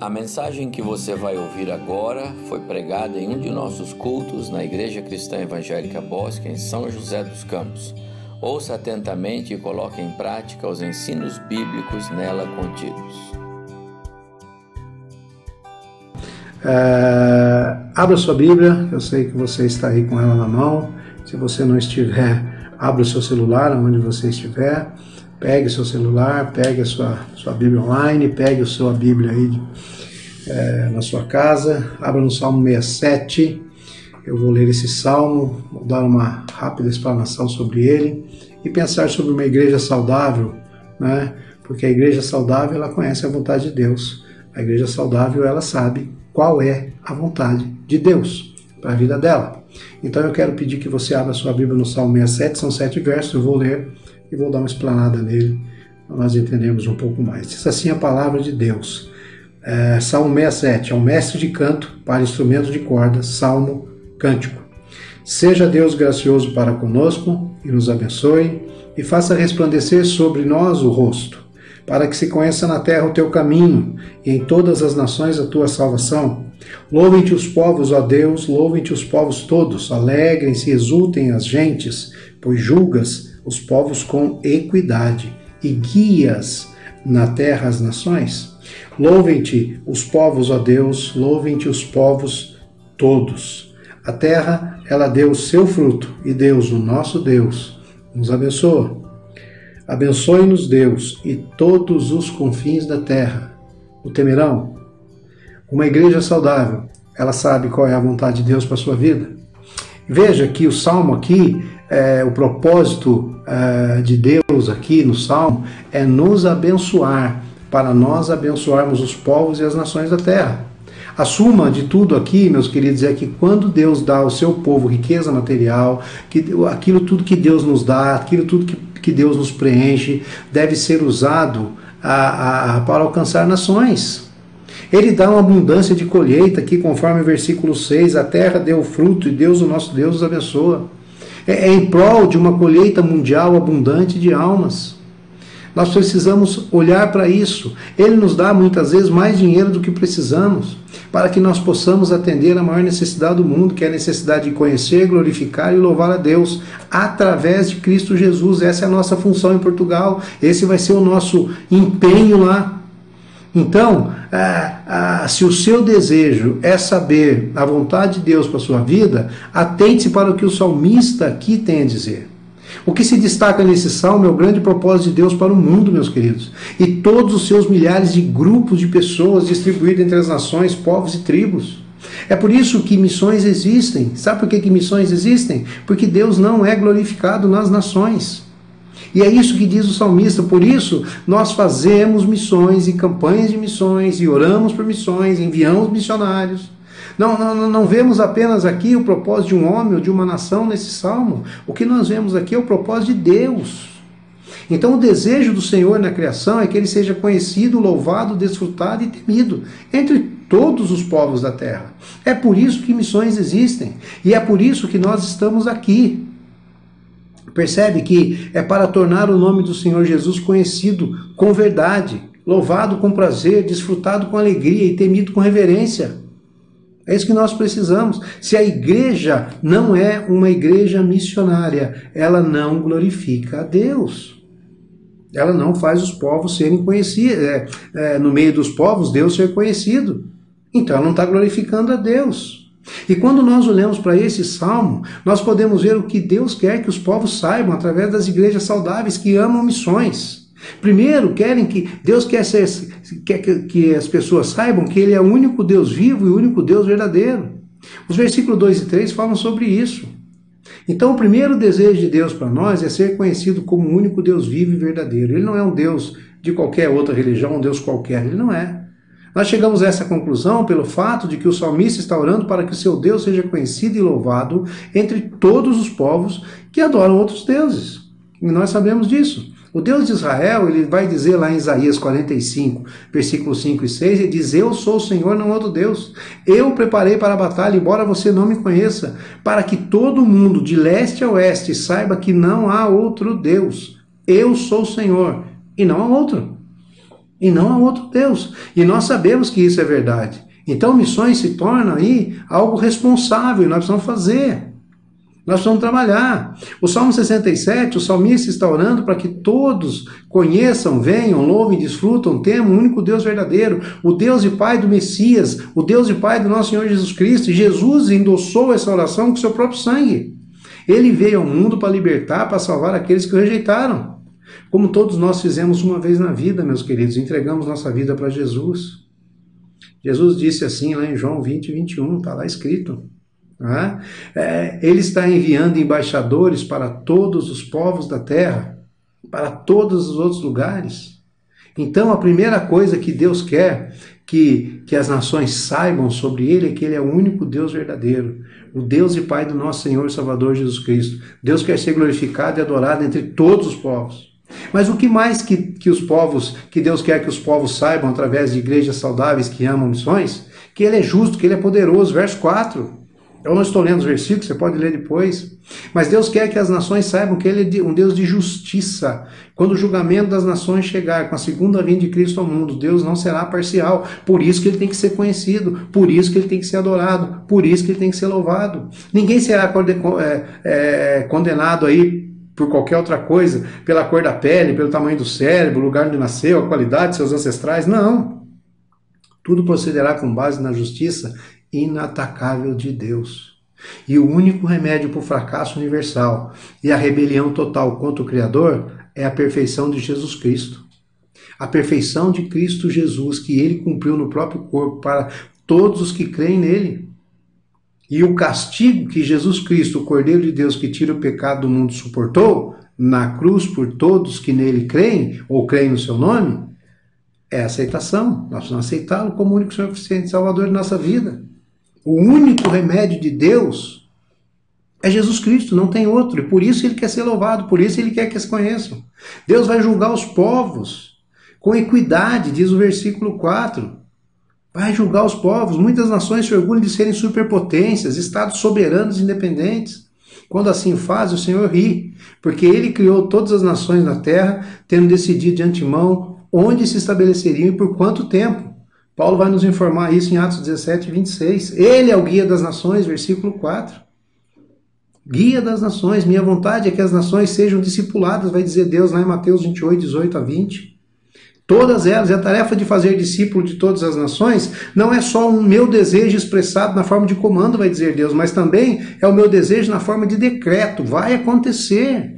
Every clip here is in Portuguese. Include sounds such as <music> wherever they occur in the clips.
A mensagem que você vai ouvir agora foi pregada em um de nossos cultos na Igreja Cristã Evangélica Bosque, em São José dos Campos. Ouça atentamente e coloque em prática os ensinos bíblicos nela contidos. É, abra sua Bíblia, eu sei que você está aí com ela na mão. Se você não estiver, <laughs> abra o seu celular onde você estiver. Pegue seu celular, pegue a sua, sua Bíblia online, pegue a sua Bíblia aí é, na sua casa, abra no Salmo 67. Eu vou ler esse salmo, vou dar uma rápida explanação sobre ele e pensar sobre uma igreja saudável, né? Porque a igreja saudável ela conhece a vontade de Deus. A igreja saudável ela sabe qual é a vontade de Deus para a vida dela. Então eu quero pedir que você abra sua Bíblia no Salmo 67, são sete versos, eu vou ler e vou dar uma explanada nele para nós entendermos um pouco mais. Diz assim a palavra de Deus. É, Salmo 67 é um mestre de canto para instrumentos de corda, salmo cântico. Seja Deus gracioso para conosco e nos abençoe e faça resplandecer sobre nós o rosto, para que se conheça na terra o teu caminho e em todas as nações a tua salvação. Louvem-te os povos, ó Deus, louvem-te os povos todos, alegrem-se exultem as gentes, pois julgas os povos com equidade e guias na terra as nações. Louvem-te os povos, ó Deus, louvem-te os povos todos. A terra, ela deu o seu fruto e Deus, o nosso Deus, nos abençoa. Abençoe-nos, Deus, e todos os confins da terra o temerão. Uma igreja saudável, ela sabe qual é a vontade de Deus para a sua vida. Veja que o salmo aqui é, o propósito é, de Deus aqui no Salmo é nos abençoar, para nós abençoarmos os povos e as nações da terra. A suma de tudo aqui, meus queridos, é que quando Deus dá ao seu povo riqueza material, que aquilo tudo que Deus nos dá, aquilo tudo que, que Deus nos preenche, deve ser usado a, a, para alcançar nações. Ele dá uma abundância de colheita aqui, conforme o versículo 6, a terra deu fruto e Deus, o nosso Deus, os abençoa é, é em prol de uma colheita mundial abundante de almas. Nós precisamos olhar para isso. Ele nos dá muitas vezes mais dinheiro do que precisamos, para que nós possamos atender a maior necessidade do mundo, que é a necessidade de conhecer, glorificar e louvar a Deus através de Cristo Jesus. Essa é a nossa função em Portugal. Esse vai ser o nosso empenho lá. Então, ah, se o seu desejo é saber a vontade de Deus para a sua vida, atente para o que o salmista aqui tem a dizer. O que se destaca nesse salmo é o grande propósito de Deus para o mundo, meus queridos, e todos os seus milhares de grupos de pessoas distribuídos entre as nações, povos e tribos. É por isso que missões existem. Sabe por que, que missões existem? Porque Deus não é glorificado nas nações. E é isso que diz o salmista. Por isso, nós fazemos missões e campanhas de missões, e oramos por missões, enviamos missionários. Não, não, não vemos apenas aqui o propósito de um homem ou de uma nação nesse salmo. O que nós vemos aqui é o propósito de Deus. Então, o desejo do Senhor na criação é que ele seja conhecido, louvado, desfrutado e temido entre todos os povos da terra. É por isso que missões existem e é por isso que nós estamos aqui. Percebe que é para tornar o nome do Senhor Jesus conhecido com verdade, louvado com prazer, desfrutado com alegria e temido com reverência. É isso que nós precisamos. Se a igreja não é uma igreja missionária, ela não glorifica a Deus. Ela não faz os povos serem conhecidos, é, é, no meio dos povos, Deus ser conhecido. Então ela não está glorificando a Deus. E quando nós olhamos para esse salmo, nós podemos ver o que Deus quer que os povos saibam através das igrejas saudáveis que amam missões. Primeiro, querem que Deus quer, ser, quer que as pessoas saibam que Ele é o único Deus vivo e o único Deus verdadeiro. Os versículos 2 e 3 falam sobre isso. Então, o primeiro desejo de Deus para nós é ser conhecido como o único Deus vivo e verdadeiro. Ele não é um Deus de qualquer outra religião, um Deus qualquer. Ele não é. Nós chegamos a essa conclusão pelo fato de que o salmista está orando para que o seu Deus seja conhecido e louvado entre todos os povos que adoram outros deuses. E nós sabemos disso. O Deus de Israel, ele vai dizer lá em Isaías 45, versículos 5 e 6, ele diz: Eu sou o Senhor, não outro Deus. Eu preparei para a batalha, embora você não me conheça, para que todo mundo, de leste a oeste, saiba que não há outro Deus. Eu sou o Senhor e não há outro. E não a outro Deus. E nós sabemos que isso é verdade. Então, missões se tornam aí algo responsável, nós precisamos fazer. Nós precisamos trabalhar. O Salmo 67, o salmista está orando para que todos conheçam, venham, louvem, desfrutam, temam o único Deus verdadeiro, o Deus e Pai do Messias, o Deus e Pai do nosso Senhor Jesus Cristo. E Jesus endossou essa oração com seu próprio sangue. Ele veio ao mundo para libertar, para salvar aqueles que o rejeitaram. Como todos nós fizemos uma vez na vida, meus queridos, entregamos nossa vida para Jesus. Jesus disse assim lá em João 20, 21, está lá escrito. É? é, ele está enviando embaixadores para todos os povos da terra, para todos os outros lugares. Então, a primeira coisa que Deus quer que, que as nações saibam sobre Ele é que Ele é o único Deus verdadeiro, o Deus e Pai do nosso Senhor e Salvador Jesus Cristo. Deus quer ser glorificado e adorado entre todos os povos. Mas o que mais que, que os povos, que Deus quer que os povos saibam através de igrejas saudáveis que amam missões? Que Ele é justo, que Ele é poderoso. Verso 4. Eu não estou lendo os versículos, você pode ler depois. Mas Deus quer que as nações saibam que Ele é um Deus de justiça. Quando o julgamento das nações chegar com a segunda vinda de Cristo ao mundo, Deus não será parcial. Por isso que Ele tem que ser conhecido, por isso que Ele tem que ser adorado, por isso que Ele tem que ser louvado. Ninguém será é, é, condenado aí por qualquer outra coisa, pela cor da pele, pelo tamanho do cérebro, o lugar onde nasceu, a qualidade de seus ancestrais. Não. Tudo procederá com base na justiça inatacável de Deus. E o único remédio para o fracasso universal e a rebelião total contra o Criador é a perfeição de Jesus Cristo. A perfeição de Cristo Jesus, que ele cumpriu no próprio corpo para todos os que creem nele. E o castigo que Jesus Cristo, o Cordeiro de Deus que tira o pecado do mundo, suportou na cruz por todos que nele creem ou creem no seu nome, é aceitação. Nós precisamos aceitá-lo como único Senhor suficiente Salvador de nossa vida. O único remédio de Deus é Jesus Cristo, não tem outro. E por isso ele quer ser louvado, por isso ele quer que se conheçam. Deus vai julgar os povos com equidade, diz o versículo 4. Vai julgar os povos. Muitas nações se orgulham de serem superpotências, estados soberanos independentes. Quando assim faz, o Senhor ri, porque ele criou todas as nações na terra, tendo decidido de antemão onde se estabeleceriam e por quanto tempo. Paulo vai nos informar isso em Atos 17, 26. Ele é o guia das nações, versículo 4. Guia das nações, minha vontade é que as nações sejam discipuladas, vai dizer Deus lá em Mateus 28, 18 a 20. Todas elas, e a tarefa de fazer discípulo de todas as nações não é só um meu desejo expressado na forma de comando, vai dizer Deus, mas também é o meu desejo na forma de decreto. Vai acontecer.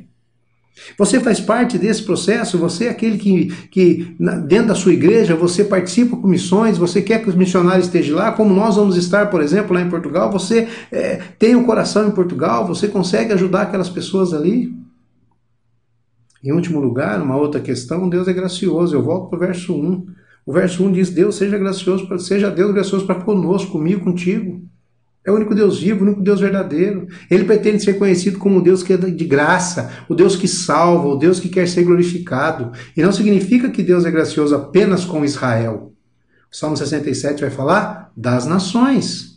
Você faz parte desse processo, você é aquele que, que dentro da sua igreja, você participa com missões, você quer que os missionários estejam lá, como nós vamos estar, por exemplo, lá em Portugal, você é, tem um coração em Portugal, você consegue ajudar aquelas pessoas ali. Em último lugar, uma outra questão, Deus é gracioso. Eu volto para o verso 1. O verso 1 diz: Deus seja gracioso, seja Deus gracioso para conosco, comigo, contigo. É o único Deus vivo, o único Deus verdadeiro. Ele pretende ser conhecido como o Deus que é de graça, o Deus que salva, o Deus que quer ser glorificado. E não significa que Deus é gracioso apenas com Israel. O Salmo 67 vai falar das nações.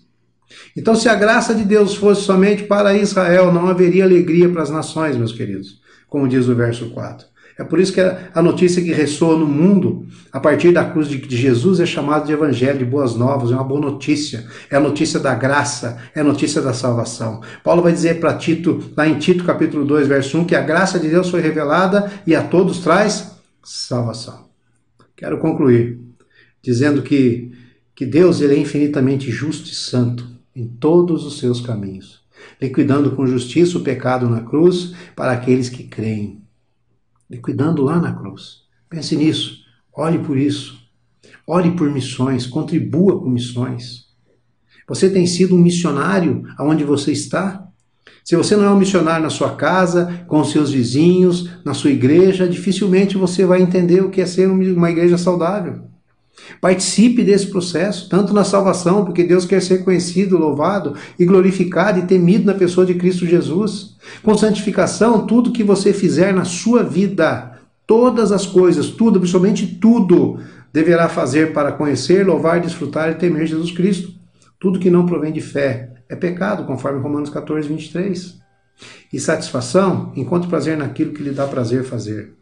Então, se a graça de Deus fosse somente para Israel, não haveria alegria para as nações, meus queridos, como diz o verso 4. É por isso que a notícia que ressoa no mundo a partir da cruz de Jesus é chamada de evangelho, de boas novas, é uma boa notícia. É a notícia da graça, é a notícia da salvação. Paulo vai dizer para Tito, lá em Tito capítulo 2, verso 1, que a graça de Deus foi revelada e a todos traz salvação. Quero concluir dizendo que, que Deus ele é infinitamente justo e santo em todos os seus caminhos, liquidando com justiça o pecado na cruz para aqueles que creem liquidando lá na cruz. Pense nisso, ore por isso. Ore por missões, contribua com missões. Você tem sido um missionário aonde você está? Se você não é um missionário na sua casa, com seus vizinhos, na sua igreja, dificilmente você vai entender o que é ser uma igreja saudável. Participe desse processo, tanto na salvação, porque Deus quer ser conhecido, louvado e glorificado e temido na pessoa de Cristo Jesus. Com santificação, tudo que você fizer na sua vida, todas as coisas, tudo, principalmente tudo, deverá fazer para conhecer, louvar, desfrutar e temer Jesus Cristo. Tudo que não provém de fé é pecado, conforme Romanos 14, 23. E satisfação, encontre prazer naquilo que lhe dá prazer fazer.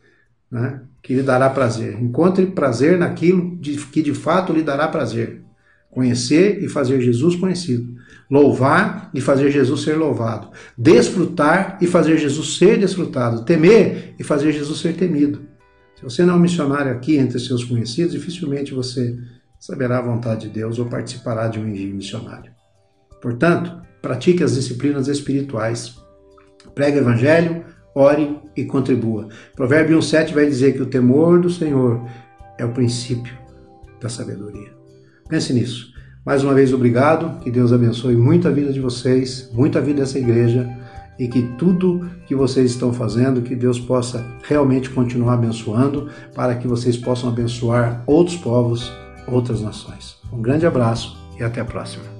Né, que lhe dará prazer. Encontre prazer naquilo de, que de fato lhe dará prazer. Conhecer e fazer Jesus conhecido. Louvar e fazer Jesus ser louvado. Desfrutar e fazer Jesus ser desfrutado. Temer e fazer Jesus ser temido. Se você não é um missionário aqui entre seus conhecidos, dificilmente você saberá a vontade de Deus ou participará de um envio missionário. Portanto, pratique as disciplinas espirituais. Pregue o evangelho, ore e contribua. Provérbio 1,7 vai dizer que o temor do Senhor é o princípio da sabedoria. Pense nisso. Mais uma vez, obrigado. Que Deus abençoe muito a vida de vocês, muito a vida dessa igreja e que tudo que vocês estão fazendo, que Deus possa realmente continuar abençoando, para que vocês possam abençoar outros povos, outras nações. Um grande abraço e até a próxima.